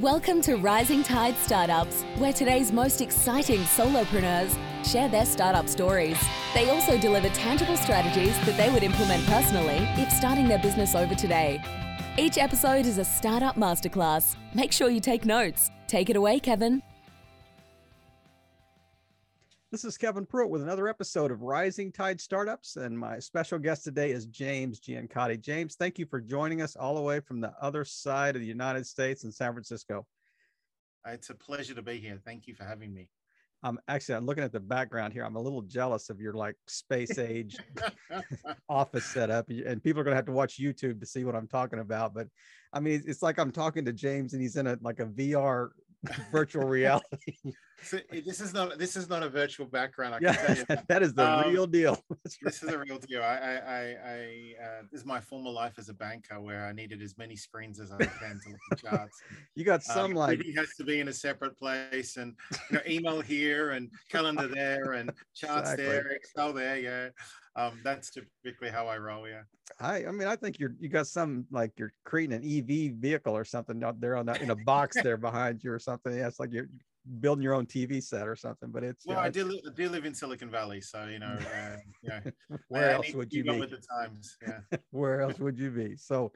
Welcome to Rising Tide Startups, where today's most exciting solopreneurs share their startup stories. They also deliver tangible strategies that they would implement personally if starting their business over today. Each episode is a startup masterclass. Make sure you take notes. Take it away, Kevin. This is Kevin Pruitt with another episode of Rising Tide Startups. And my special guest today is James Giancotti. James, thank you for joining us all the way from the other side of the United States in San Francisco. Uh, it's a pleasure to be here. Thank you for having me. I'm actually I'm looking at the background here. I'm a little jealous of your like space age office setup, and people are gonna have to watch YouTube to see what I'm talking about. But I mean, it's like I'm talking to James, and he's in a like a VR virtual reality. So this is not this is not a virtual background. I yeah, can tell you. that is the um, real deal. this is a real deal. I, I, I, uh, this is my former life as a banker, where I needed as many screens as I can to look at charts. You got some um, like he has to be in a separate place, and you know, email here, and calendar there, and charts exactly. there, Excel there. Yeah, um, that's typically how I roll. Yeah. I, I mean, I think you're you got some like you're creating an EV vehicle or something out there on that in a box there behind you or something. Yeah, it's like you're building your own TV set or something. But it's well, I do, I do live in Silicon Valley, so you know, uh, yeah. where I else would you be? With the times, yeah. where else would you be? So,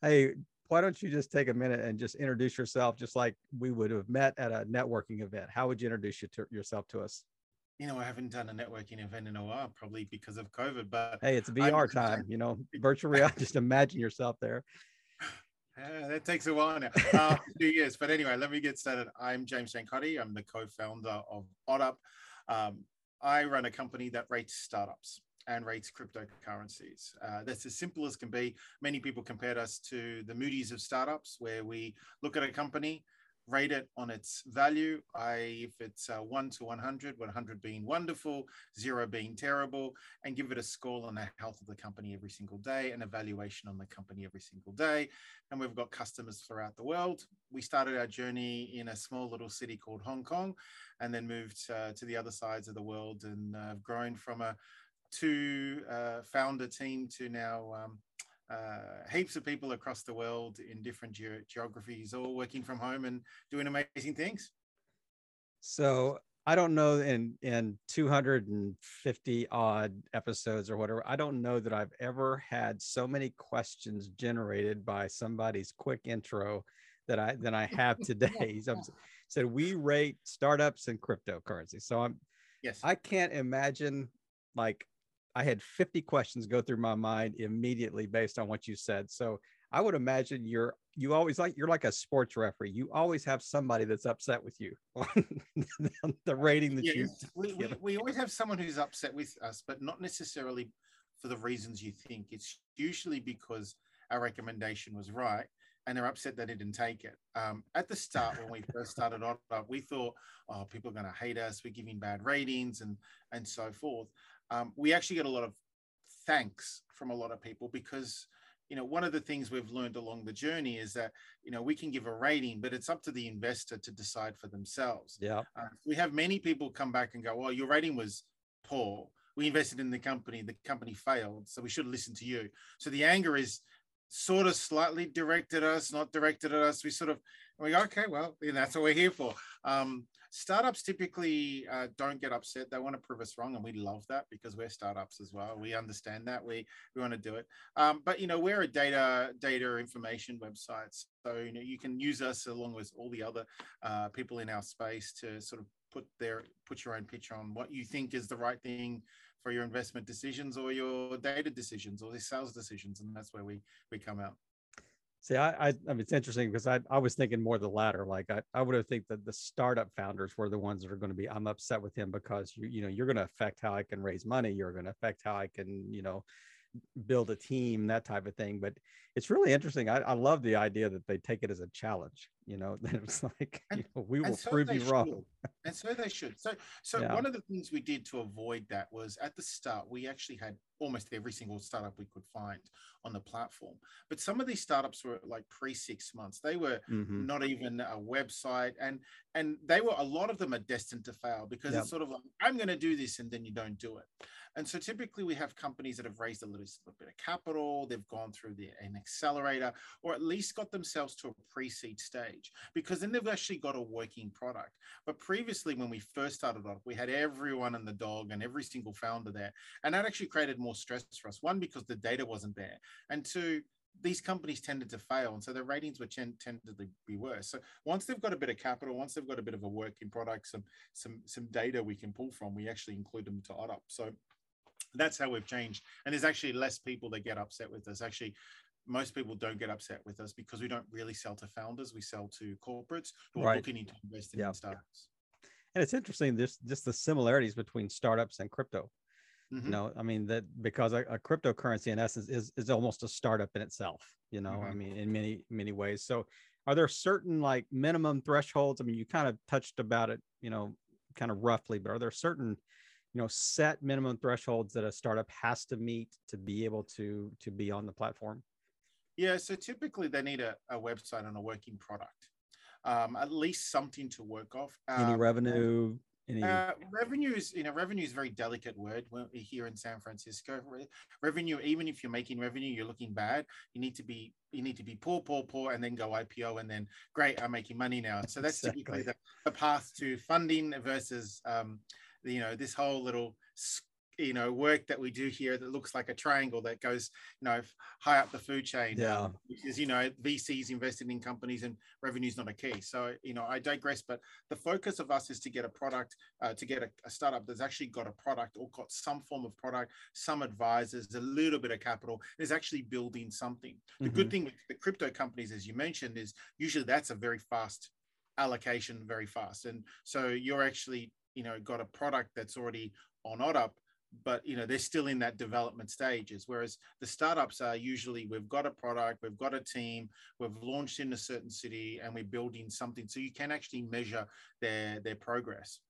hey, why don't you just take a minute and just introduce yourself, just like we would have met at a networking event? How would you introduce you to, yourself to us? you know, I haven't done a networking event in a while, probably because of COVID. But hey, it's VR time, you know, virtual reality. just imagine yourself there. Uh, that takes a while now, uh, two years. But anyway, let me get started. I'm James Giancotti. I'm the co-founder of OddUp. Um, I run a company that rates startups and rates cryptocurrencies. Uh, that's as simple as can be. Many people compared us to the Moody's of startups, where we look at a company, rate it on its value. I, if it's uh, one to 100, 100 being wonderful, zero being terrible, and give it a score on the health of the company every single day, and evaluation on the company every single day. And we've got customers throughout the world. We started our journey in a small little city called Hong Kong, and then moved uh, to the other sides of the world and uh, grown from a two uh, founder team to now um, uh, heaps of people across the world in different ge- geographies, all working from home and doing amazing things. So I don't know in in 250 odd episodes or whatever. I don't know that I've ever had so many questions generated by somebody's quick intro that I than I have today. so said we rate startups and cryptocurrency. So I'm yes, I can't imagine like I had 50 questions go through my mind immediately based on what you said. So I would imagine you're you always like you're like a sports referee. You always have somebody that's upset with you on the rating that yeah, you. We, we, we always have someone who's upset with us, but not necessarily for the reasons you think. It's usually because our recommendation was right and they're upset they didn't take it. Um, at the start, when we first started on, we thought, oh, people are going to hate us. We're giving bad ratings and and so forth um, we actually get a lot of thanks from a lot of people because you know one of the things we've learned along the journey is that you know we can give a rating but it's up to the investor to decide for themselves. Yeah. Uh, we have many people come back and go well your rating was poor. We invested in the company. The company failed so we should listen to you. So the anger is sort of slightly directed at us not directed at us. We sort of go okay well that's what we're here for um, startups typically uh, don't get upset. They want to prove us wrong, and we love that because we're startups as well. We understand that. We we want to do it. Um, but you know, we're a data data information website, so you know you can use us along with all the other uh, people in our space to sort of put their put your own pitch on what you think is the right thing for your investment decisions or your data decisions or the sales decisions, and that's where we we come out. See, I, I, I mean, it's interesting because I, I was thinking more the latter. Like I, I would have think that the startup founders were the ones that are going to be. I'm upset with him because you, you know, you're going to affect how I can raise money. You're going to affect how I can, you know, build a team, that type of thing. But it's really interesting. I, I love the idea that they take it as a challenge. You know, that it's like and, you know, we will so prove you should. wrong. and so they should. So, so yeah. one of the things we did to avoid that was at the start we actually had almost every single startup we could find on the platform. But some of these startups were like pre six months. They were mm-hmm. not even a website, and and they were a lot of them are destined to fail because yep. it's sort of like I'm going to do this, and then you don't do it. And so typically we have companies that have raised a little, little bit of capital, they've gone through the, an accelerator, or at least got themselves to a pre-seed stage stage because then they've actually got a working product. But previously, when we first started off, we had everyone and the dog and every single founder there. And that actually created more stress for us. One, because the data wasn't there. And two, these companies tended to fail and so their ratings were tend, tended to be worse so once they've got a bit of capital once they've got a bit of a working product some some some data we can pull from we actually include them to OddUp. so that's how we've changed and there's actually less people that get upset with us actually most people don't get upset with us because we don't really sell to founders we sell to corporates who right. are looking into investing yeah. in startups and it's interesting this just the similarities between startups and crypto Mm-hmm. You know, I mean that because a, a, cryptocurrency in essence is is almost a startup in itself. You know, mm-hmm. I mean in many many ways. So, are there certain like minimum thresholds? I mean, you kind of touched about it, you know, kind of roughly, but are there certain you know set minimum thresholds that a startup has to meet to be able to to be on the platform yeah so typically they need a, a website and a working product um, at least something to work off um, any revenue any... Uh, revenue is, you know, revenue is a very delicate word here in San Francisco. revenue, even if you're making revenue, you're looking bad. You need to be, you need to be poor, poor, poor, and then go IPO, and then great, I'm making money now. So that's exactly. typically the, the, path to funding versus, um, you know, this whole little you know work that we do here that looks like a triangle that goes you know high up the food chain. Yeah. Because you know vcs invested in companies and revenue is not a key. So you know i digress but the focus of us is to get a product uh, to get a, a, startup that's actually got a product or got some form of product some advisors a little bit of capital is actually building something. The mm-hmm. good thing with the crypto companies as you mentioned is usually that's a very fast allocation very fast. And so you're actually you know got a product that's already on OddUp but you know they're still in that development stages whereas the startups are usually we've got a product we've got a team we've launched in a certain city and we're building something so you can actually measure their their progress.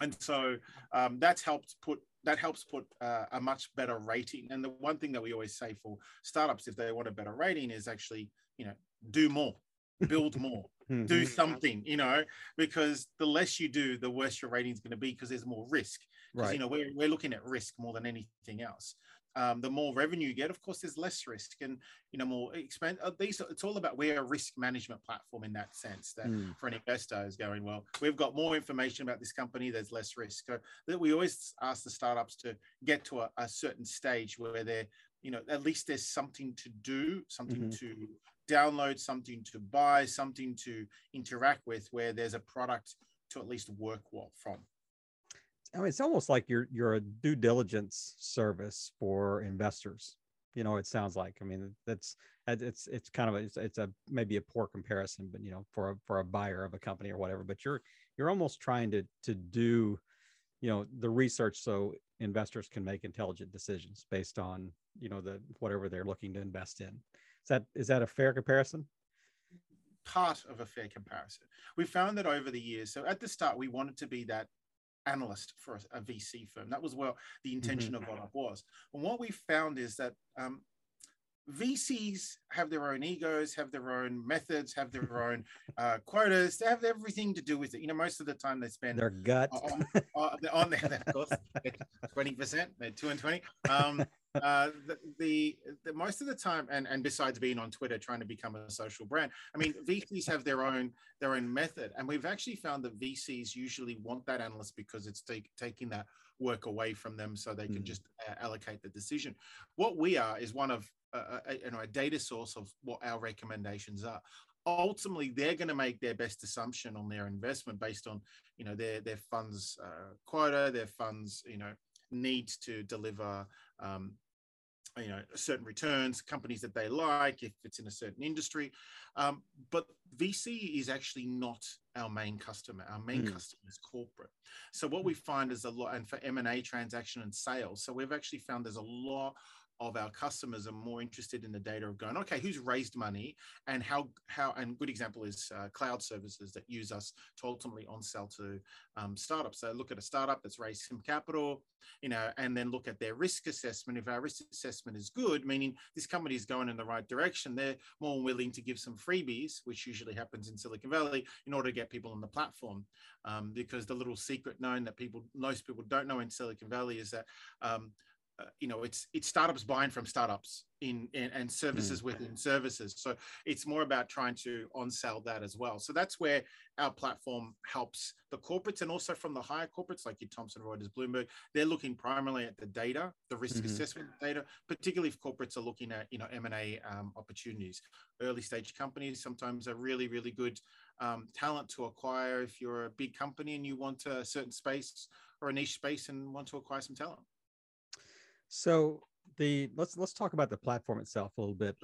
And so um, that's helped put that helps put uh, a much better rating. And the one thing that we always say for startups if they want a better rating is actually you know do more build more mm-hmm. do something you know because the less you do the worse your rating is going to be because there's more risk because right. you know we're, we're looking at risk more than anything else um, the more revenue you get of course there's less risk and you know more expand uh, these it's all about we're a risk management platform in that sense that mm. for an investor is going well we've got more information about this company there's less risk so that we always ask the startups to get to a, a certain stage where they're you know at least there's something to do something mm-hmm. to download something to buy something to interact with where there's a product to at least work well from I mean, it's almost like you're you're a due diligence service for investors. You know, it sounds like. I mean, that's it's it's kind of a, it's, it's a maybe a poor comparison, but you know, for a for a buyer of a company or whatever. But you're you're almost trying to to do, you know, the research so investors can make intelligent decisions based on you know the whatever they're looking to invest in. Is that is that a fair comparison? Part of a fair comparison. We found that over the years. So at the start, we wanted to be that analyst for a, a VC firm. That was well the intention mm-hmm. of was. And what we found is that um, VCs have their own egos, have their own methods, have their own uh, quotas. They have everything to do with it. You know, most of the time they spend their gut on, on, on their, of course, twenty percent, two and twenty. Um, uh, the, the, the, most of the time, and, and besides being on Twitter trying to become a social brand, I mean, VCs have their own their own method, and we've actually found that VCs usually want that analyst because it's take, taking that work away from them, so they can mm. just uh, allocate the decision. What we are is one of uh, a, you know a data source of what our recommendations are ultimately they're going to make their best assumption on their investment based on you know their their funds uh, quota their funds you know needs to deliver um, you know certain returns companies that they like if it's in a certain industry. Um, but vc is actually not our main customer. Our main mm. customer is corporate. So what we find is a lot and for m&a transaction and sales so we've actually found there's a lot of our customers are more interested in the data of going, okay, who's raised money and how how and good example is uh, cloud services that use us to ultimately on sell to um, startups. So look at a startup that's raised some capital, you know, and then look at their risk assessment. If our risk assessment is good, meaning this company is going in the right direction, they're more willing to give some freebies, which usually happens in Silicon Valley, in order to get people on the platform. Um, because the little secret known that people most people don't know in Silicon Valley is that um, uh, you know it's it's startups buying from startups in, in and services mm. within services. So it's more about trying to on sell that as well. So that's where our platform helps the corporates and also from the higher corporates like your thomson reuters bloomberg. They're looking primarily at the data the risk mm-hmm. assessment data particularly if corporates are looking at you know m&a um, opportunities. Early stage companies sometimes are really really good um, talent to acquire if you're a big company and you want a certain space or a niche space and want to acquire some talent so the let's let's talk about the platform itself a little bit.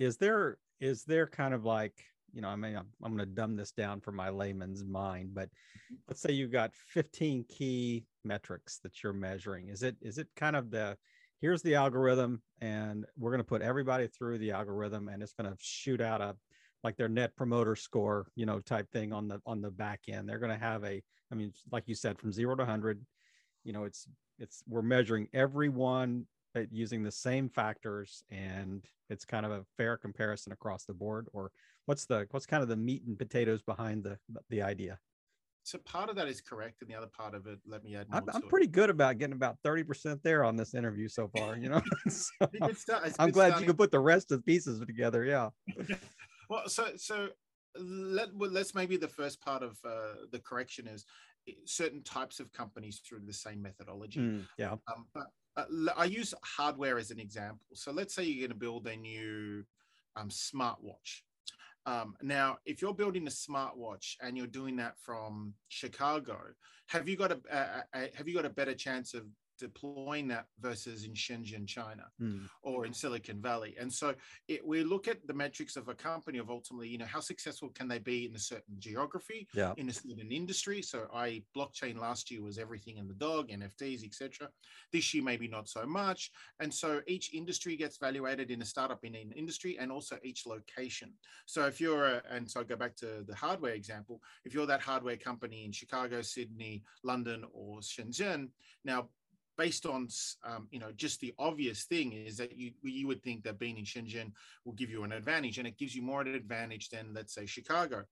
Is there is there kind of like you know I mean I'm, I'm going to dumb this down for my layman's mind, but mm-hmm. let's say you got 15 key metrics that you're measuring. Is it is it kind of the here's the algorithm and we're going to put everybody through the algorithm and it's going to shoot out a like their net promoter score you know type thing on the on the back end they're going to have a i mean like you said from 0 to 100 you know it's it's we're measuring everyone using the same factors and it's kind of a fair comparison across the board or what's the what's kind of the meat and potatoes behind the the idea? So part of that is correct and the other part of it let me add i'm, I'm pretty good about getting about 30% there on this interview so far you know? So i'm glad starting. you could put the rest of the pieces together yeah. Well so so let well, let's maybe the first part of uh, the correction is certain types of companies through the same methodology. Mm, yeah. Um, but uh, I use hardware as an example. So let's say you're going to build a new um, smartwatch. Um, now, if you're building a smartwatch and you're doing that from Chicago, have you got a, a, a have you got a better chance of deploying that versus in Shenzhen, China, mm. or in Silicon Valley. And so it, we look at the metrics of a company of ultimately, you know, how successful can they be in a certain geography, yeah. in a certain industry. So I blockchain last year was everything in the dog, NFTs, etc. This year maybe not so much. And so each industry gets evaluated in a startup in an industry and also each location. So if you're a, and so I go back to the hardware example, if you're that hardware company in Chicago, Sydney, London, or Shenzhen, now based on um, you know just the obvious thing is that you you would think that being in Shenzhen will give you an advantage, and it gives you more an advantage than let's say Chicago.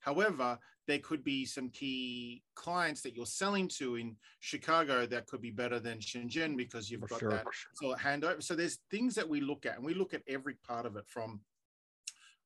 However, there could be some key clients that you're selling to in Chicago that could be better than Shenzhen because you've For got sure. that so handover. So there's things that we look at, and we look at every part of it from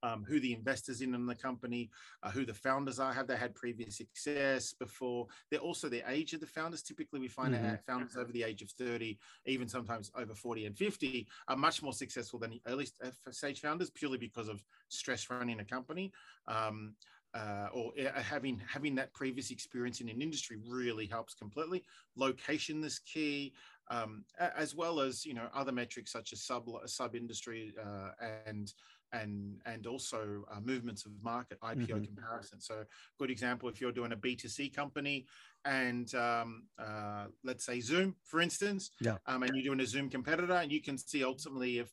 um, who the investors in, in the company, uh, who the founders are, have they had previous success before? They're also the age of the founders. Typically, we find mm-hmm. that founders over the age of 30, even sometimes over 40 and 50, are much more successful than the early uh, stage founders purely because of stress running a company. Um, uh, or uh, having having that previous experience in an industry really helps completely. Location is key, um, as well as you know other metrics such as sub sub industry uh, and and and also uh, movements of market IPO mm-hmm. comparison. So, good example if you're doing a B2C company and um, uh, let's say Zoom, for instance, yeah. um, and you're doing a Zoom competitor, and you can see ultimately if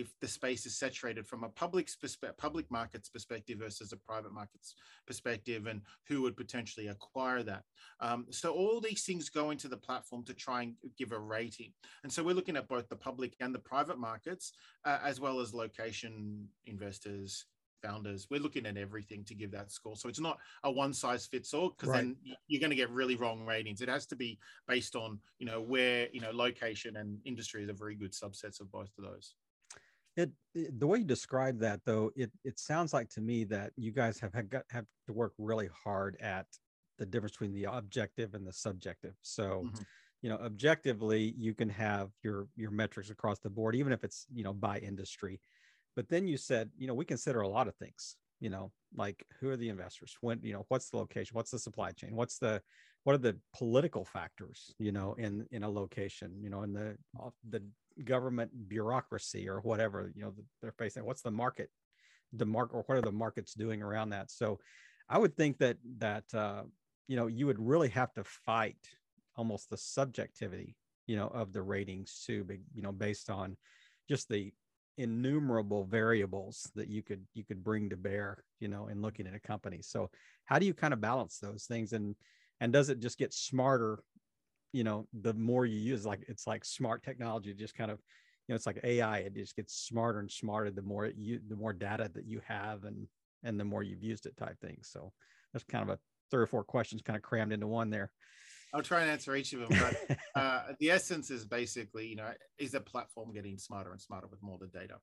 if the space is saturated from a public perspe- public markets perspective versus a private markets perspective, and who would potentially acquire that. Um, so all these things go into the platform to try and give a rating. And so we're looking at both the public and the private markets, uh, as well as location investors, founders. We're looking at everything to give that score. So it's not a one size fits all because right. then you're going to get really wrong ratings. It has to be based on, you know, where, you know, location and industry is a very good subsets of both of those. It, it, the way you describe that though, it it sounds like to me that you guys have had got, have to work really hard at the difference between the objective and the subjective. So, mm-hmm. you know, objectively, you can have your your metrics across the board, even if it's you know by industry. But then you said, you know, we consider a lot of things. You know, like who are the investors? When you know, what's the location? What's the supply chain? What's the what are the political factors? You know, in in a location. You know, in the the government bureaucracy or whatever you know they're facing what's the market the market or what are the markets doing around that? So i would think that that uh, you know you would really have to fight almost the subjectivity you know of the ratings too you know based on just the innumerable variables that you could you could bring to bear you know in looking at a company. So how do you kind of balance those things? And and does it just get smarter you know the more you use like it's like smart technology just kind of you know it's like ai it just gets smarter and smarter the more you the more data that you have and and the more you've used it type thing. So that's kind of a three or four questions kind of crammed into one there I'll try and answer each of them. But uh, the essence is basically, you know, is the platform getting smarter and smarter with more of the data?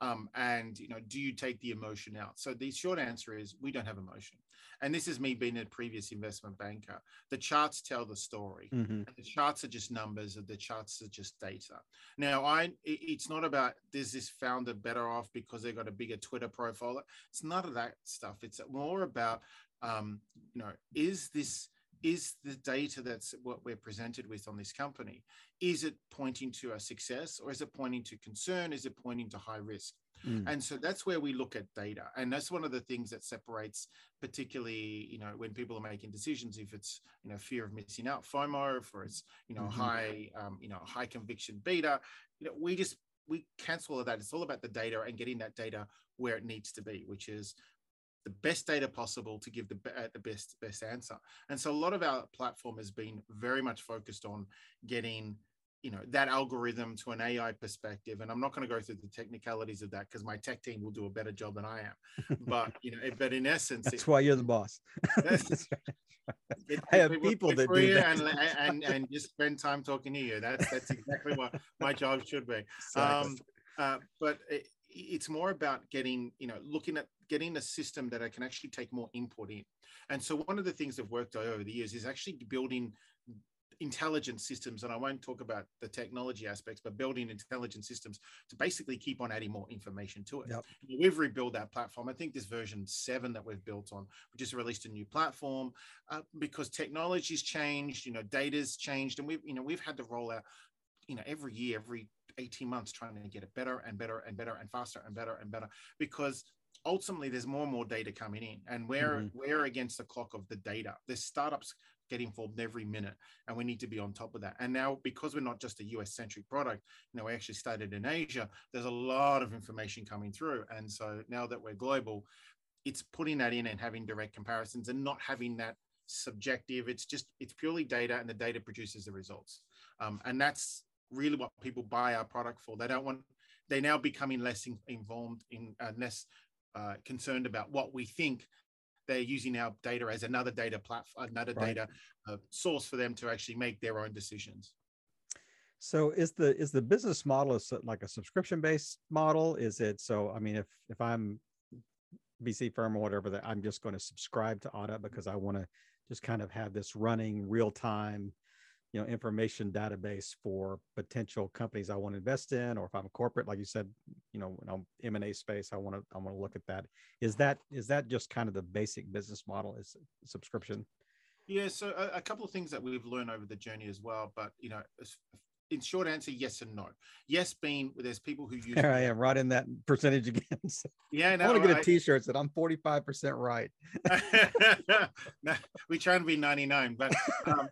Um, and you know, do you take the emotion out? So the short answer is we don't have emotion. And this is me being a previous investment banker. The charts tell the story. Mhm. The charts are just numbers, and the charts are just data. Now, I it's not about is this founder better off because they've got a bigger Twitter profile. It's none of that stuff. It's more about um, you know, is this is the data that's what we're presented with on this company is it pointing to a success or is it pointing to concern is it pointing to high risk Mm. and so that's where we look at data and that's one of the things that separates particularly you know when people are making decisions if it's you know fear of missing out fomo for it's you know Mhm. high um, you know high conviction beta you know we just we cancel all of that it's all about the data and getting that data where it needs to be which is the best data possible to give the, uh, the best best answer. And so a lot of our platform has been very much focused on getting you know that algorithm to an ai perspective. And i'm not going to go through the technicalities of that because my tech team will do a better job than i am. But you know but in essence That's it- why you're the boss. Get I have people people that do that. and, and and just spend time talking to you. That's that's exactly what my job should be. Um, uh, but it, it's more about getting, you know, looking at getting a system that I can actually take more input in. And so one of the things I've worked over the years is actually building intelligent systems. And I won't talk about the technology aspects, but building intelligent systems to basically keep on adding more information to it. Yep. We've rebuilt that platform. I think this version seven that we've built on, we just released a new platform uh, because technology's changed, you know, data's changed, and we've, you know, we've had to roll out you know every year every 18 months trying to get it better and better and better and faster and better and better because ultimately there's more and more data coming in and we're Mhm. we're against the clock of the data there's startups getting formed every minute and we need to be on top of that and now because we're not just a us centric product you know we actually started in asia there's a lot of information coming through and so now that we're global it's putting that in and having direct comparisons and not having that subjective it's just it's purely data and the data produces the results um, and that's really what people buy our product for. They don't want. They're now becoming less in, involved in uh, less uh, concerned about what we think. They're using our data as another data platform, another Right. data uh, source for them to actually make their own decisions. So is the is the business model is like a subscription based model? Is it so? I mean, if if I'm VC firm or whatever, that I'm just going to subscribe to OddUp because I want to just kind of have this running real time, you know, information database for potential companies I want to invest in, or if I'm a corporate, like you said, you know, when I'm M and A space, I want to I want to look at that. Is that is that just kind of the basic business model? Is subscription? Yeah, so a, a couple of things that we've learned over the journey as well, but you know, as- in short answer, yes and no. Yes, being there's people who use. There I am, right in that percentage again. Yeah, I want to get I- a T-shirt that I'm 45 percent right. no, we try and be 99, but um,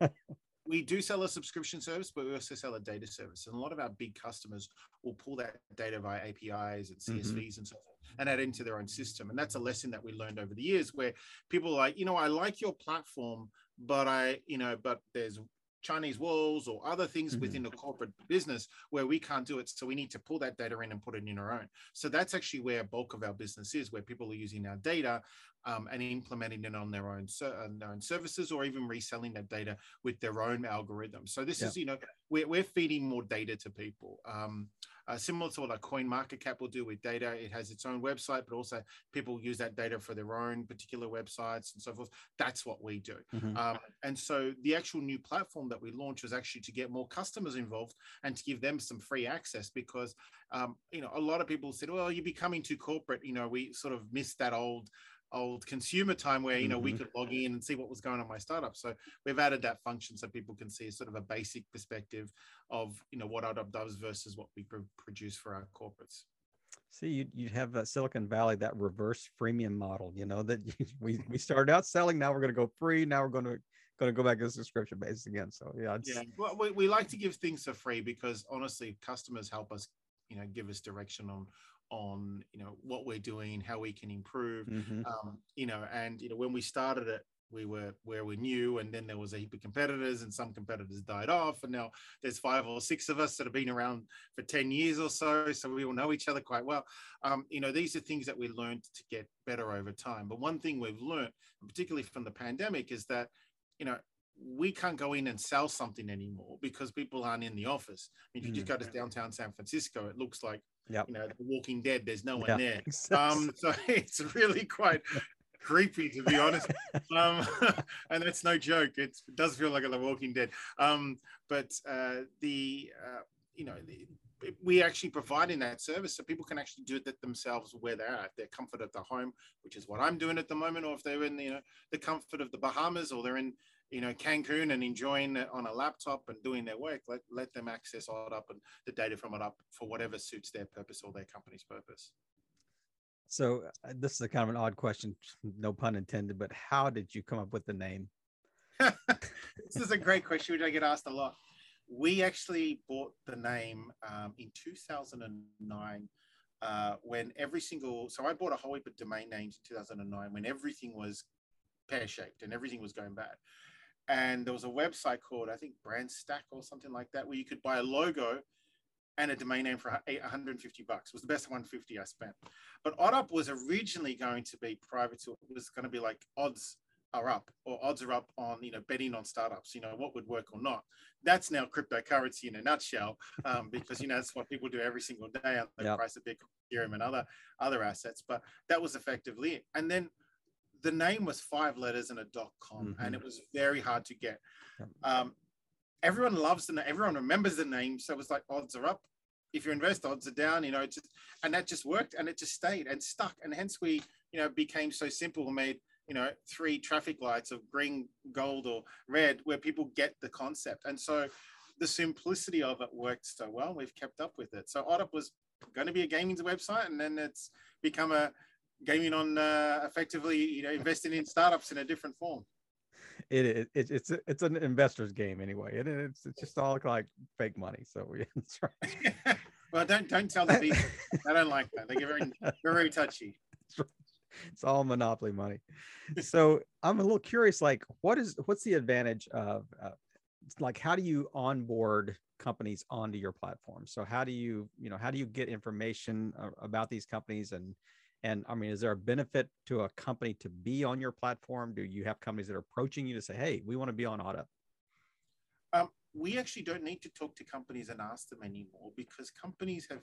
we do sell a subscription service, but we also sell a data service. And a lot of our big customers will pull that data via APIs and. Mm-hmm. CSVs and so forth and add into their own system. And that's a lesson that we learned over the years where people are like, you know, I like your platform, but I, you know, but there's Chinese walls or other things Mhm. within the corporate business where we can't do it. So we need to pull that data in and put it in our own. So that's actually where bulk of our business is, where people are using our data um, and implementing it on their own, ser- on their own services or even reselling that data with their own algorithm. So this Yeah. is, you know, we're, we're feeding more data to people. Um, uh, similar to what a CoinMarketCap will do with data it has its own website but also people use that data for their own particular websites and so forth. That's what we do. Mhm. um, and so the actual new platform that we launched was actually to get more customers involved and to give them some free access because um, you know a lot of people said well you're becoming too corporate. You know we sort of missed that old old consumer time where you know we Mhm. could log in and see what was going on my startup so we've added that function so people can see sort of a basic perspective of you know what OddUp does versus what we produce for our corporates See, you you have that Silicon Valley, that reverse freemium model. You know that you, we we started out selling, now we're going to go free. Now we're going to going to go back to subscription based again. So yeah, yeah well we, we like to give things for free because honestly customers help us you know give us direction on on you know what we're doing how we can improve Mhm. um, you know, and you know, when we started it, we were where we knew, and then there was a heap of competitors, and some competitors died off, and now there's five or six of us that have been around for ten years or so, so we all know each other quite well. Um, you know, these are things that we learned to get better over time. But one thing we've learned, particularly from the pandemic, is that you know we can't go in and sell something anymore because people aren't in the office. I mean, if you just Mm. go to downtown San Francisco, it looks like Yep. you know, The Walking Dead. There's no one Yeah, there. Um, so it's really quite creepy to be honest. Um, and that's no joke. It's, it does feel like a The Walking Dead. Um, but uh, the uh, you know the, we actually providing that service so people can actually do it themselves where they're at their comfort of the home which is what i'm doing at the moment or if they're in you know the comfort of the bahamas or they're in you know cancun and enjoying it on a laptop and doing their work let, let them access OddUp and the data from OddUp for whatever suits their purpose or their company's purpose. So uh, this is a kind of an odd question, no pun intended, but how did you come up with the name? this is a great question which i get asked a lot. We actually bought the name um, in 2009 uh, when every single so i bought a whole heap of domain names in 2009 when everything was pear-shaped and everything was going bad and there was a website called i think brand stack or something like that where you could buy a logo and a domain name for 150 bucks. It was the best 150 i spent. But oddup was originally going to be private so it was going to be like odds are up or odds are up on you know betting on startups you know what would work or not. That's now cryptocurrency in a nutshell um, because you know that's what people do every single day on the Yep. price of bitcoin ethereum and other other assets but that was effectively it. And then the name was five letters and a dot com Mhm. and it was very hard to get. Um, everyone loves the name everyone remembers the name so it was like odds are up. If you invest odds are down you know just and that just worked and it just stayed and stuck and hence we you know became so simple and made you know three traffic lights of green gold or red where people get the concept. And so the simplicity of it worked so well we've kept up with it. So oddup was going to be a gaming website and then it's become a gaming on uh, effectively you know investing in startups in a different form it is it, it it's it's an investor's game anyway, and it's it's just all like fake money. So yeah, that's right. well don't don't tell the people i don't like that they get very very touchy it's all monopoly money. So I'm a little curious, like, what is what's the advantage of, uh, like, how do you onboard companies onto your platform? So how do you, you know, how do you get information uh, about these companies and and I mean, is there a benefit to a company to be on your platform? Do you have companies that are approaching you to say, "Hey, we want to be on OddUp"? um, we actually don't need to talk to companies and ask them anymore because companies have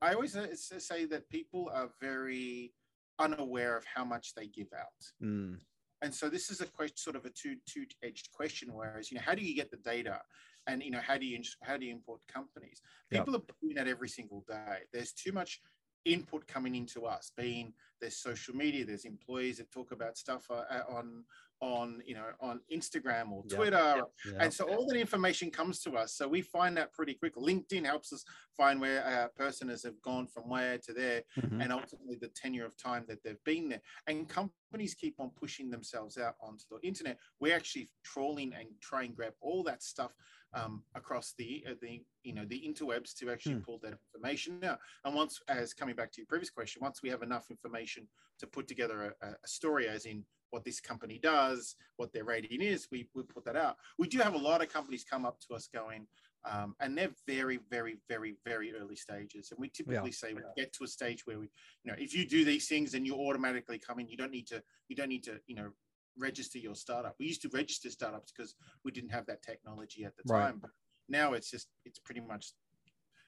i always uh, say that people are very unaware of how much they give out Mm, and so this is a question sort of a two two-edged question whereas you know how do you get the data and you know how do you how do you import companies Yep. people are doing that every single day there's too much input coming into us being there's social media there's employees that talk about stuff uh, uh, on on you know on instagram or twitter yeah. and so all that information comes to us. So we find that pretty quick. LinkedIn helps us find where a person has have gone from where to there Mhm. and ultimately the tenure of time that they've been there. And companies keep on pushing themselves out onto the internet. We're actually trawling and try and grab all that stuff um, across the uh, the you know the interwebs to actually Hmm. pull that information out. And once, as coming back to your previous question, once we have enough information to put together a, a story, as in what this company does, what their rating is, we, we put that out. We do have a lot of companies come up to us going, um, and they're very, very, very, very early stages. And we typically say we get to a stage where we, you know, if you do these things and you automatically come in, you don't need to, you don't need to, you know, register your startup. We used to register startups because we didn't have that technology at the Right. time. But now it's just, it's pretty much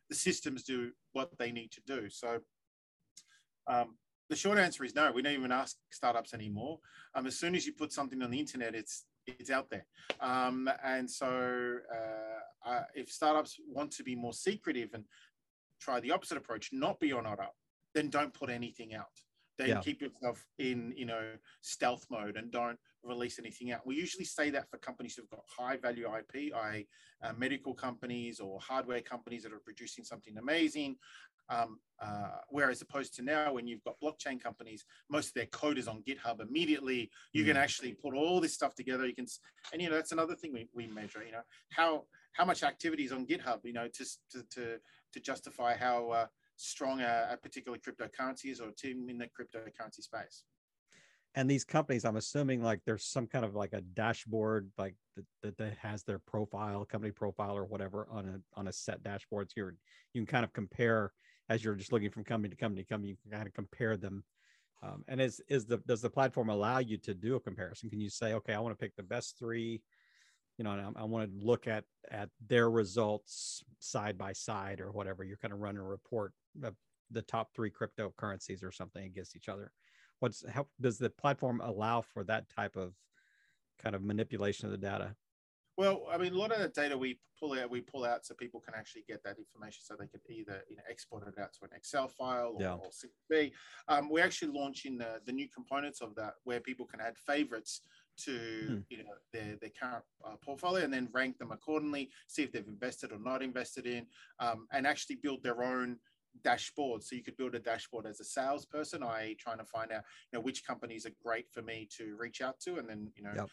the systems do what they need to do. So um, the short answer is no. We don't even ask startups anymore. Um, as soon as you put something on the internet, it's it's out there. Um, and so, uh, uh, if startups want to be more secretive and try the opposite approach, not be on OddUp, then don't put anything out. Then Yeah. keep yourself in, you know, stealth mode and don't release anything out. We usually say that for companies who've got high value IP, i.e., uh, medical companies or hardware companies that are producing something amazing. Um, uh, whereas opposed to now, when you've got blockchain companies, most of their code is on GitHub immediately. You can Mm. actually put all this stuff together. You can, and you know that's another thing we, we measure. You know how how much activity is on GitHub. You know to to to, to justify how uh, strong a, particular cryptocurrency is or a team in the cryptocurrency space. and these companies i'm assuming like there's some kind of like a dashboard like that, that, has their profile company profile or whatever on a on a set dashboard so you're you can kind of compare as you're just looking from company to company to company you can kind of compare them. Um, and is is the does the platform allow you to do a comparison? Can you say okay i want to pick the best three you know, I, I want to look at at their results side by side or whatever. You're kind of running a report of the top three cryptocurrencies or something against each other. What's how does the platform allow for that type of kind of manipulation of the data? Well, I mean, a lot of the data we pull out, we pull out so people can actually get that information, so they can either you know export it out to an Excel file or, yeah. or CSV. Um, we're actually launching the, the new components of that, where people can add favorites to hmm. you know their their current uh, portfolio and then rank them accordingly, see if they've invested or not invested in, um, and actually build their own dashboard. So you could build a dashboard as a salesperson, i.e., trying to find out you know which companies are great for me to reach out to, and then you know. Yep.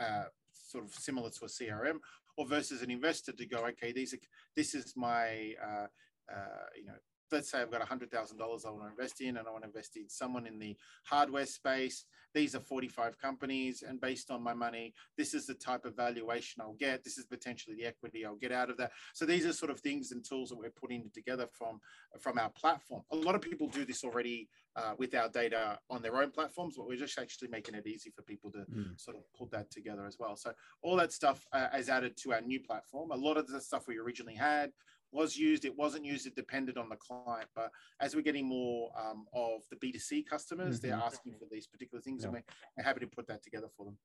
Uh, sort of similar to a CRM, or versus an investor to go, okay, these are this is my uh, uh, you know let's say I've got $100,000 I want to invest in and I want to invest in someone in the hardware space. These are 45 companies. And based on my money, this is the type of valuation I'll get. This is potentially the equity I'll get out of that. So these are sort of things and tools that we're putting together from, from our platform. A lot of people do this already uh, with our data on their own platforms, but we're just actually making it easy for people to mm. sort of put that together as well. So all that stuff uh, is added to our new platform. A lot of the stuff we originally had was used, it wasn't used, it depended on the client. But as we're getting more um, of the B2C customers, mm-hmm. they're asking for these particular things, yeah. and we're happy to put that together for them.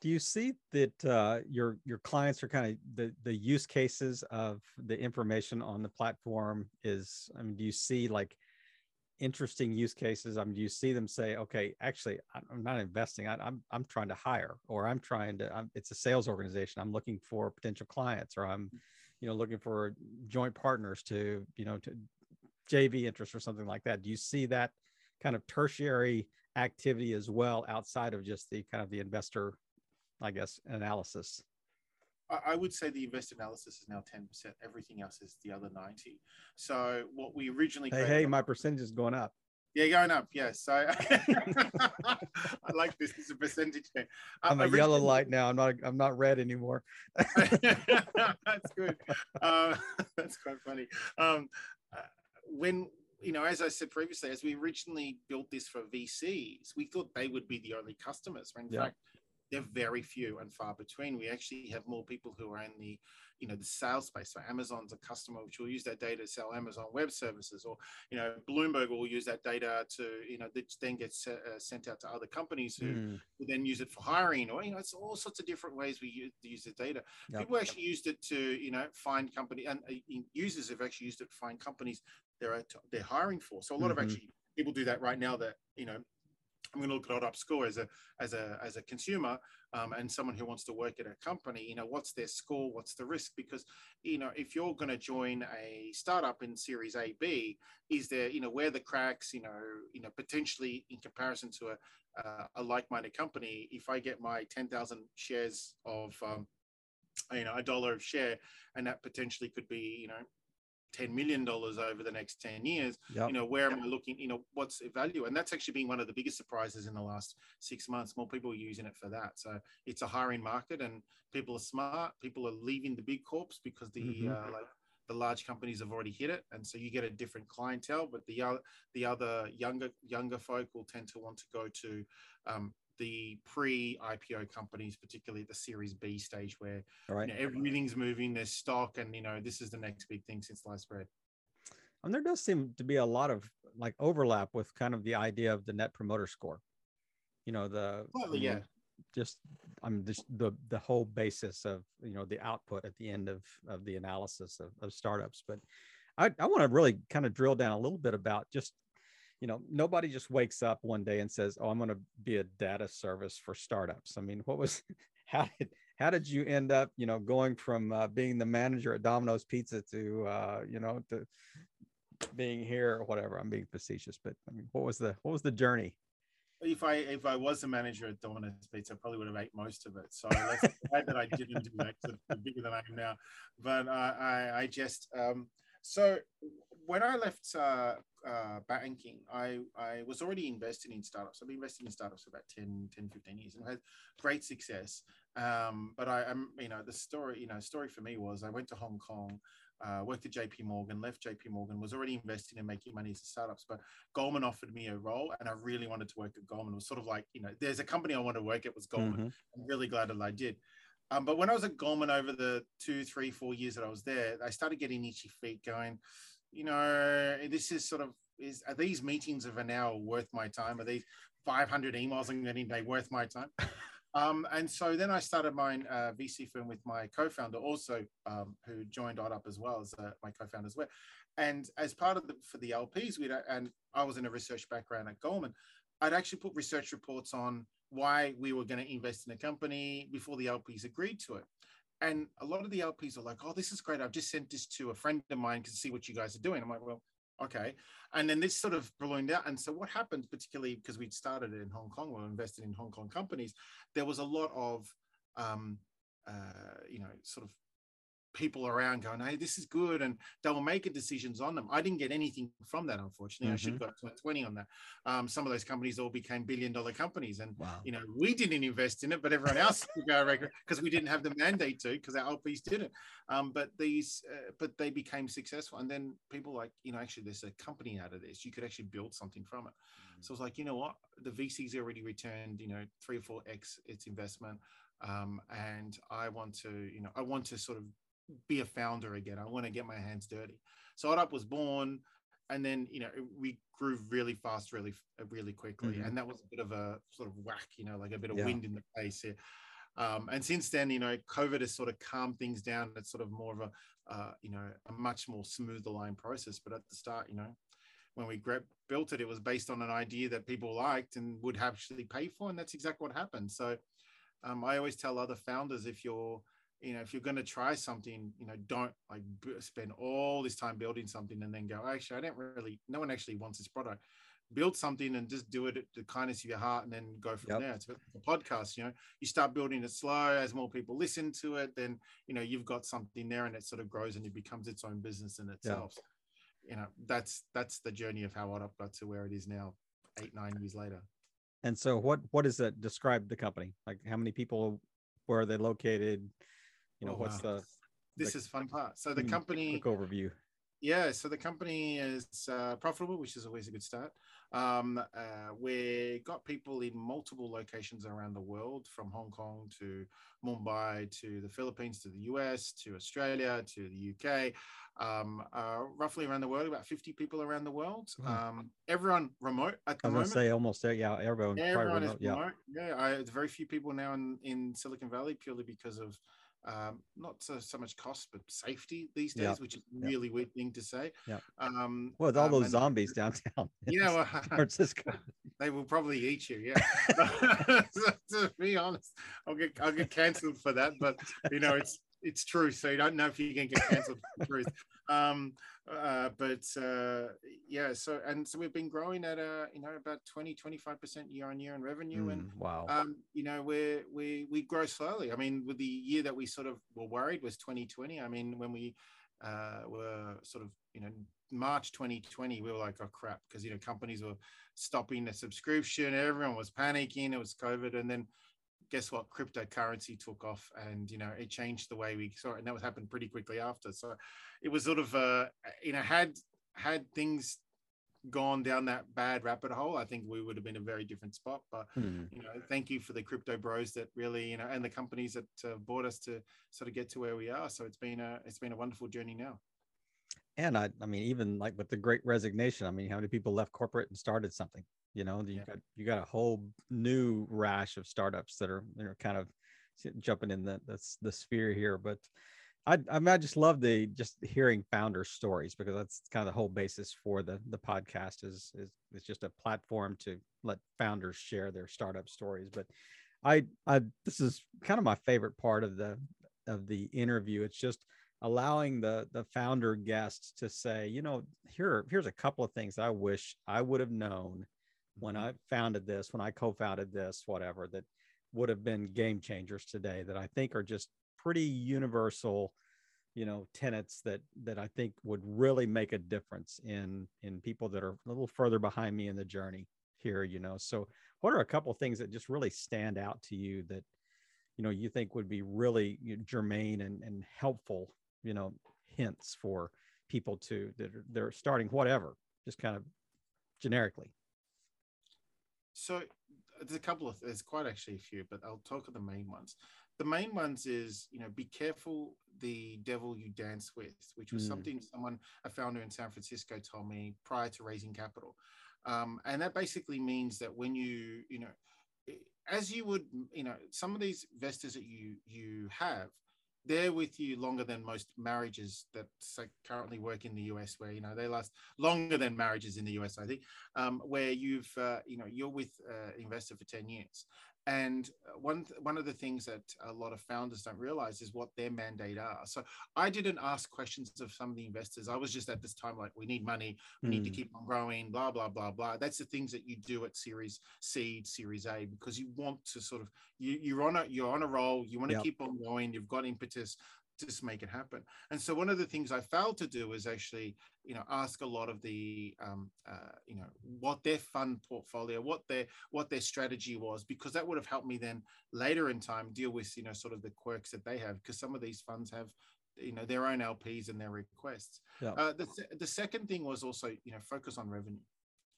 Do you see that uh, your your clients are kind of the the use cases of the information on the platform is? I mean, do you see like interesting use cases? I mean, do you see them say, "Okay, actually, I'm not investing. I, am I'm, I'm trying to hire, or I'm trying to. I'm, it's a sales organization. I'm looking for potential clients, or I'm you know looking for joint partners to you know to JV interest or something like that. Do you see that kind of tertiary activity as well outside of just the kind of the investor, I guess, analysis? I would say the investor analysis is now 10%. Everything else is the other 90. So what we originally Hey, hey, my percentage is going up. Yeah, going up. Yes. So I like this. Is a percentage thing. I'm a yellow light now. I'm not. I'm not red anymore. that's good. Uh, that's quite funny. Um, uh, when you know, as I said previously, as we originally built this for VCs, we thought they would be the only customers. When in yeah. fact, they're very few and far between. We actually have more people who are in the you know the sales space. So Amazon's a customer which will use that data to sell Amazon Web Services, or you know Bloomberg will use that data to you know that then gets uh, sent out to other companies who, mm. who then use it for hiring, or you know it's all sorts of different ways we use, use the data. Yep. People actually used it to you know find company and uh, users have actually used it to find companies they're they're hiring for. So a lot mm-hmm. of actually people do that right now that you know I'm going to look at score as a as a as a consumer um, and someone who wants to work at a company. You know, what's their score? What's the risk? Because you know, if you're going to join a startup in Series A B, is there you know where the cracks? You know, you know potentially in comparison to a uh, a like-minded company, if I get my 10,000 shares of um, you know a dollar of share, and that potentially could be you know 10 million dollars over the next 10 years yep. you know where am i looking you know what's the value? And that's actually been one of the biggest surprises in the last six months. More people are using it for that. So it's a hiring market and people are smart. People are leaving the big corps because the mm-hmm. uh, like the large companies have already hit it. And so you get a different clientele but the other the other younger younger folk will tend to want to go to um, the pre-IPO companies, particularly at the Series B stage, where right. you know, everything's moving. There's stock, and you know this is the next big thing since sliced bread. And there does seem to be a lot of like overlap with kind of the idea of the Net Promoter Score. You know the yeah. just I'm just the the whole basis of you know the output at the end of of the analysis of, of startups, but. I, I want to really kind of drill down a little bit about just you know nobody just wakes up one day and says oh i'm going to be a data service for startups i mean what was how did how did you end up you know going from uh, being the manager at domino's pizza to uh, you know to being here or whatever i'm being facetious but i mean what was the what was the journey if I if I was the manager at Domino's Pizza, I probably would have ate most of it. So that's glad that I didn't do that. bigger than I am now. But uh, I I just um, so when I left uh, uh, banking, I, I was already investing in startups. I've been investing in startups for about 10, 10 15 years and had great success. Um, but I, am, you know, the story, you know, story for me was I went to Hong Kong, uh, worked at JP Morgan, left JP Morgan, was already investing in making money as a startups, but Goldman offered me a role and I really wanted to work at Goldman. It was sort of like, you know, there's a company I want to work at was Goldman. Mm-hmm. I'm really glad that I did. Um, but when I was at Goldman over the two, three, four years that I was there, I started getting itchy feet going, you know, this is sort of is are these meetings of an hour worth my time? Are these 500 emails I'm getting a day worth my time? Um, and so then I started my uh, VC firm with my co-founder, also um, who joined OddUp as well as uh, my co-founder as well. And as part of the for the LPs, we and I was in a research background at Goldman. I'd actually put research reports on why we were going to invest in a company before the LPs agreed to it. And a lot of the LPs are like, "Oh, this is great. I've just sent this to a friend of mine to see what you guys are doing." I'm like, "Well, okay." And then this sort of ballooned out. And so what happened, particularly because we'd started in Hong Kong, we invested in Hong Kong companies, there was a lot of, um, uh, you know, sort of people around going, hey, this is good. And they were making decisions on them. I didn't get anything from that, unfortunately. Mm-hmm. I should have mm-hmm. got 20 on that. Um, some of those companies all became billion dollar companies. And, wow. you know, we didn't invest in it, but everyone else because we didn't have the mandate to, because our LPs didn't. Um, but these, uh, but they became successful. And then people like, you know, actually there's a company out of this. You could actually build something from it. Mm-hmm. So I was like, you know what? The VC's already returned, you know, three or four X its investment. Um, and I want to, you know, I want to sort of be a founder again. I want to get my hands dirty. So OddUp was born, and then you know we grew really fast, really, really quickly, mm-hmm. and that was a bit of a sort of whack, you know, like a bit of yeah. wind in the face here. Um, and since then, you know, COVID has sort of calmed things down. It's sort of more of a, uh, you know, a much more smooth aligned process. But at the start, you know, when we built it, it was based on an idea that people liked and would actually pay for, and that's exactly what happened. So um, I always tell other founders if you're you know if you're going to try something you know don't like spend all this time building something and then go oh, actually i don't really no one actually wants this product. Build something and just do it at the kindness of your heart and then go from yep. there. It's a podcast you know? You start building it slow as more people listen to it then you know you've got something there and it sort of grows and it becomes its own business in itself. Yep. you know that's that's the journey of how OddUp got to where it is now eight nine years later. And so what what is that describe the company? Like how many people where are they located you know oh, what's wow. the this the, is fun part so the company quick overview yeah so the company is uh, profitable which is always a good start um, uh, we got people in multiple locations around the world from hong kong to mumbai to the philippines to the us to australia to the uk um, uh, roughly around the world, about 50 people around the world. Um, everyone remote at the I was moment. say almost, yeah, everyone, everyone remote, is remote. Yeah, yeah I, very few people now in, in Silicon Valley purely because of um, not so, so, much cost, but safety these days, yep. which is a really yep. weird thing to say. Yeah. Um, well, with all um, those zombies downtown. Yeah, well, Francisco. they will probably eat you. Yeah. to be honest, I'll get I'll get cancelled for that, but you know it's it's true. So you don't know if you can get cancelled for the truth. Um, uh, but uh, yeah, so and so we've been growing at a you know about 20 25 percent year on year in revenue, mm, and wow, um, you know we we we grow slowly. I mean, with the year that we sort of were worried was 2020. I mean, when we uh, were sort of you know March 2020, we were like, oh crap, because you know companies were stopping the subscription, everyone was panicking, it was COVID, and then guess what? Cryptocurrency took off and you know it changed the way we saw it and that was happened pretty quickly after. So it was sort of uh you know had had things gone down that bad rabbit hole i think we would have been a very different spot. But hmm. you know thank you for the crypto bros that really you know and the companies that uh, brought us to sort of get to where we are. So it's been a it's been a wonderful journey now. And i i mean even like with the great resignation i mean how many people left corporate and started something you know you yeah. got you got a whole new rash of startups that are they're kind of jumping in the the, the sphere here but I, I mean, I just love the just hearing founder stories because that's kind of the whole basis for the the podcast is is it's just a platform to let founders share their startup stories. But I I this is kind of my favorite part of the of the interview. It's just allowing the the founder guests to say, you know, here here's a couple of things I wish I would have known when mm-hmm. I founded this, when I co-founded this, whatever, that would have been game changers today that I think are just pretty universal, you know, tenets that that I think would really make a difference in in people that are a little further behind me in the journey here, you know. So what are a couple of things that just really stand out to you that you know you think would be really germane and, and helpful, you know, hints for people to that are they're starting whatever, just kind of generically. So there's a couple of there's quite actually a few, but I'll talk of the main ones. the main ones is you know be careful the devil you dance with, which was mm. something someone a founder in San Francisco told me prior to raising capital, um, and that basically means that when you you know as you would you know some of these investors that you you have they're with you longer than most marriages that currently work in the US, where you know they last longer than marriages in the US. I think, um, where you've uh, you know you're with uh, investor for ten years, and one one of the things that a lot of founders don't realize is what their mandate are. So I didn't ask questions of some of the investors. I was just at this time like, we need money, we mm. need to hmm. keep on growing, blah blah blah blah. That's the things that you do at Series C, Series A, because you want to sort of you, you're on a you're on a roll. You want to yep. keep on going. You've got impetus just make it happen. And so one of the things I failed to do is actually, you know, ask a lot of the, um, uh, you know, what their fund portfolio, what their what their strategy was, because that would have helped me then later in time deal with, you know, sort of the quirks that they have, because some of these funds have you know their own lps and their requests yeah. uh, the, the second thing was also you know focus on revenue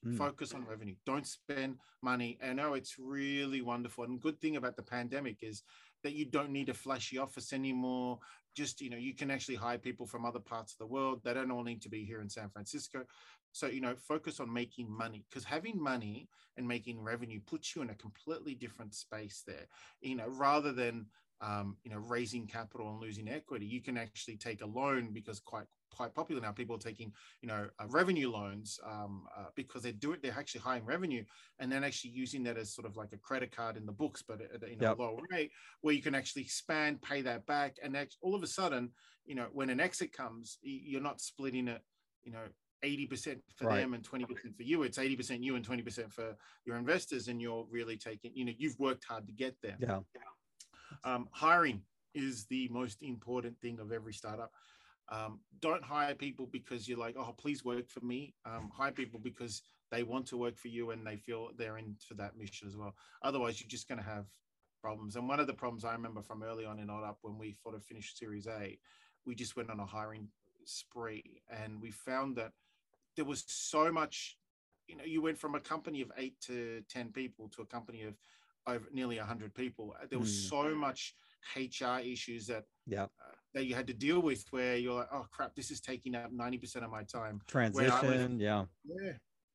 Mm. Focus on revenue. Don't spend money. I know it's really wonderful. And good thing about the pandemic is that you don't need a flashy office anymore. Just, you know, you can actually hire people from other parts of the world. They don't all need to be here in San Francisco. So, you know, focus on making money because having money and making revenue puts you in a completely different space there, you know, rather than, um, you know, raising capital and losing equity. You can actually take a loan because quite quite popular now. People are taking, you know, uh, revenue loans um, uh, because they do it. They're actually hiring revenue, and then actually using that as sort of like a credit card in the books, but at, a yep. lower rate, where you can actually expand, pay that back, and all of a sudden, you know, when an exit comes, you're not splitting it, you know, 80% for right. them and 20% for you. It's 80% you and 20% for your investors. And you're really taking, you know, you've worked hard to get there. Yeah. Um, hiring is the most important thing of every startup. Um, don't hire people because you're like, oh, please work for me. Um, hire people because they want to work for you and they feel they're in for that mission as well. Otherwise, you're just going to have problems. And one of the problems I remember from early on in OddUp when we sort of finished Series A, we just went on a hiring spree and we found that there was so much, you know, you went from a company of eight to 10 people to a company of over nearly 100 people. There was mm. so much HR issues that yeah. Uh, that you had to deal with where you're like, oh crap, this is taking up 90% of my time. Transition, yeah. Yeah.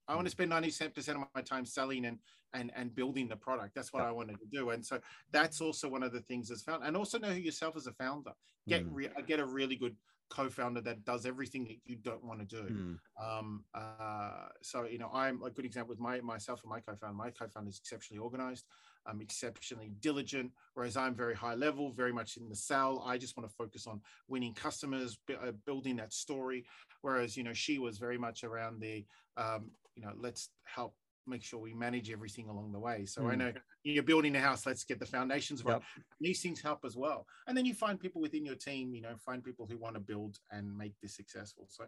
I want to spend 90% of my time selling and and and building the product. That's what yeah. I wanted to do. And so that's also one of the things that's found. And also know who yourself as a founder. Get mm. re- get a really good co-founder that does everything that you don't want to do. Mm. Um, uh, so you know, I'm a good example with my myself and my co-founder. My co-founder is exceptionally organized. I'm exceptionally diligent, whereas I'm very high level, very much in the sell. I just want to focus on winning customers, uh, building that story. Whereas, you know, she was very much around the, um, you know, let's help make sure we manage everything along the way. So mm. I hmm. know you're building a house, let's get the foundations right. Yep. These things help as well. And then you find people within your team, you know, find people who want to build and make this successful. So,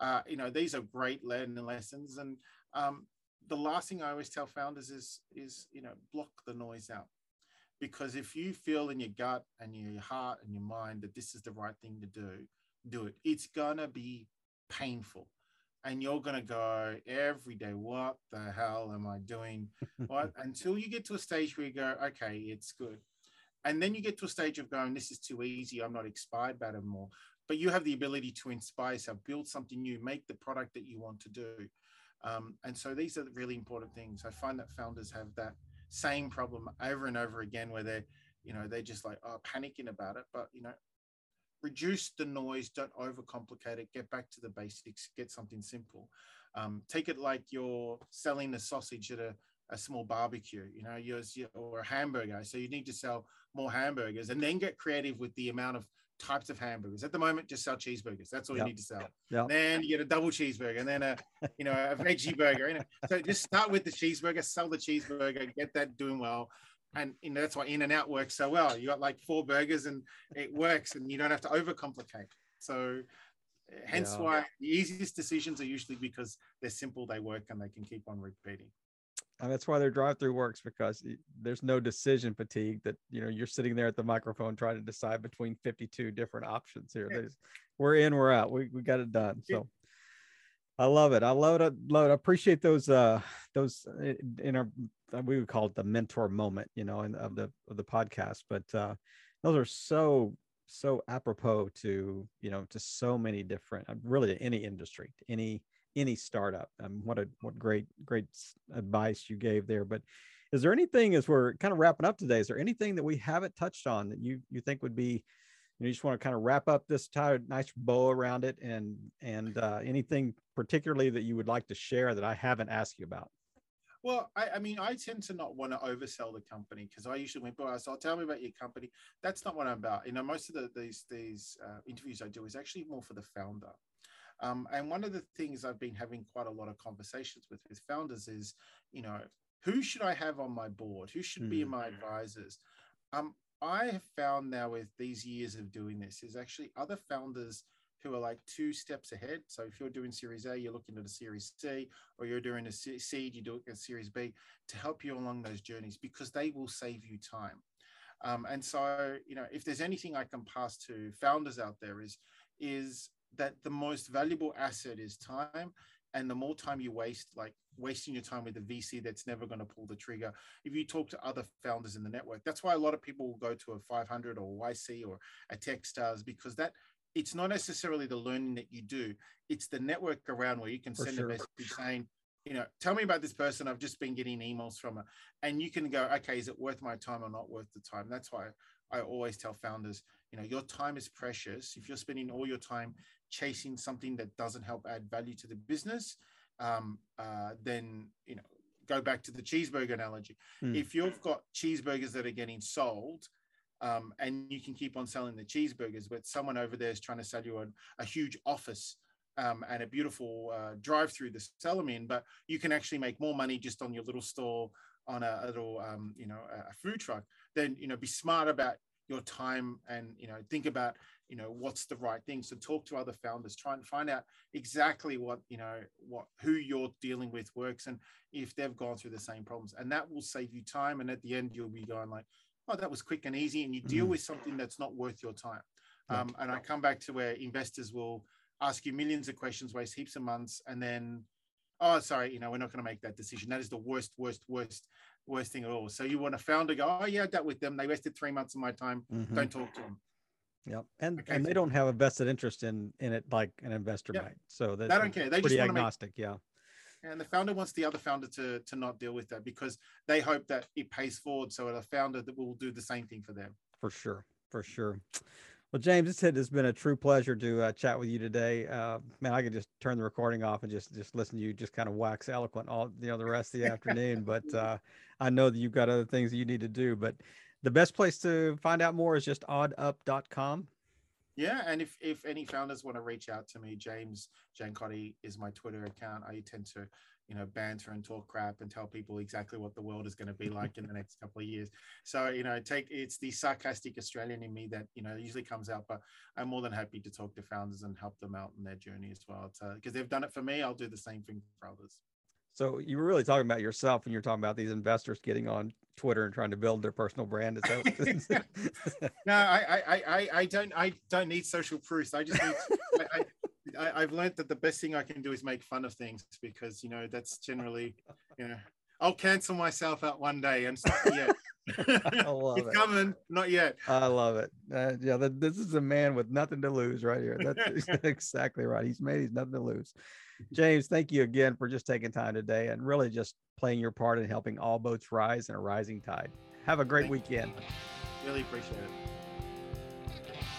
uh, you know, these are great learning lessons. And um, the last thing I always tell founders is is you know block the noise out. Because if you feel in your gut and your heart and your mind that this is the right thing to do do it. It's gonna be painful. And you're gonna go every day what the hell am i doing? Until you get to a stage where you go okay it's good. And then you get to a stage of going this is too easy. I'm not inspired by it more but you have the ability to inspire yourself build something new make the product that you want to do um, and so these are really important things. I find that founders have that same problem over and over again where they're, you know, they're just like, oh, panicking about it. But, you know, reduce the noise, don't overcomplicate it, get back to the basics, get something simple. Um, take it like you're selling a sausage at a, a small barbecue, you know, you're, or a hamburger. So you need to sell more hamburgers and then get creative with the amount of types of hamburgers. At the moment, just sell cheeseburgers. That's all yep. you need to sell. Yep. Then you get a double cheeseburger, and then a you know a veggie burger. You know? So just start with the cheeseburger, sell the cheeseburger, get that doing well, and you know that's why In-N-Out works so well. You got like four burgers, and it works, and you don't have to overcomplicate. So. Hence yeah. why the easiest decisions are usually because they're simple, they work, and they can keep on repeating. And that's why their drive-through works because there's no decision fatigue that you know you're sitting there at the microphone trying to decide between 52 different options here. We're in, we're out. We, we got it done. So I love it. I love it. I love it. I appreciate those uh those uh, in our we would call it the mentor moment, you know, in, of the of the podcast. But uh those are so so apropos to you know to so many different uh, really to any industry to any any startup um, what a what great great advice you gave there but is there anything as we're kind of wrapping up today is there anything that we haven't touched on that you you think would be you, know, you just want to kind of wrap up this tie nice bow around it and and uh, anything particularly that you would like to share that i haven't asked you about well, I, I, mean, I tend to not want to oversell the company because I usually when people ask, "Oh, tell me about your company." That's not what I'm about. You know, most of the, these these uh, interviews I do is actually more for the founder. Um, and one of the things I've been having quite a lot of conversations with with founders is, you know, who should I have on my board? Who should mm. be my advisors? Um, I have found now with these years of doing this is actually other founders who are like two steps ahead. So if you're doing Series A, you're looking at a Series C, or you're doing a seed, you do a Series B to help you along those journeys because they will save you time. Um, and so, you know, if there's anything I can pass to founders out there is, is that the most valuable asset is time. And the more time you waste, like wasting your time with a VC that's never going to pull the trigger. If you talk to other founders in the network, that's why a lot of people will go to a 500 or YC or a Techstars because that it's not necessarily the learning that you do it's the network around where you can send sure. a message saying you know tell me about this person. I've just been getting emails from her. And you can go okay is it worth my time or not worth the time? That's why i always tell founders you know your time is precious. If you're spending all your time chasing something that doesn't help add value to the business um, uh, then you know go back to the cheeseburger analogy. Mm. if you've got cheeseburgers that are getting sold um, and you can keep on selling the cheeseburgers, but someone over there is trying to sell you a, a huge office um, and a beautiful uh, drive-through the sell them in. But you can actually make more money just on your little store on a, a little, um, you know, a food truck. Then you know, be smart about your time and you know, think about you know what's the right thing. So talk to other founders, try and find out exactly what you know, what who you're dealing with works, and if they've gone through the same problems, and that will save you time. And at the end, you'll be going like oh, that was quick and easy, and you deal mm. with something that's not worth your time. Um, and I come back to where investors will ask you millions of questions, waste heaps of months, and then, oh, sorry, you know, we're not going to make that decision. That is the worst, worst, worst, worst thing at all. So you want a founder go, oh yeah, I dealt with them. They wasted three months of my time. Mm-hmm. Don't talk to them. Yep. And okay. and they don't have a vested interest in in it like an investor yep. might. So they don't care. They just pretty just agnostic. Make, yeah and the founder wants the other founder to to not deal with that because they hope that it pays forward so a founder that will do the same thing for them for sure for sure well james it's, it's been a true pleasure to uh, chat with you today uh, man i could just turn the recording off and just just listen to you just kind of wax eloquent all you know the rest of the afternoon but uh, i know that you've got other things that you need to do but the best place to find out more is just oddup.com yeah, and if if any founders want to reach out to me, James Giancotti is my Twitter account. I tend to, you know, banter and talk crap and tell people exactly what the world is going to be like in the next couple of years. So you know, take it's the sarcastic Australian in me that you know usually comes out, but I'm more than happy to talk to founders and help them out in their journey as well. Because they've done it for me, I'll do the same thing for others. So you were really talking about yourself when you're talking about these investors getting on Twitter and trying to build their personal brand. Is that no, I, I, I, I don't, I don't need social proof. I just need, I, I, I've learned that the best thing I can do is make fun of things because, you know, that's generally, you know, I'll cancel myself out one day and stop yet. I love it's it. coming, not yet. I love it. Uh, yeah, the, this is a man with nothing to lose right here. That's exactly right. He's made he's nothing to lose. James, thank you again for just taking time today and really just playing your part in helping all boats rise in a rising tide. Have a great thank weekend. You. Really appreciate it.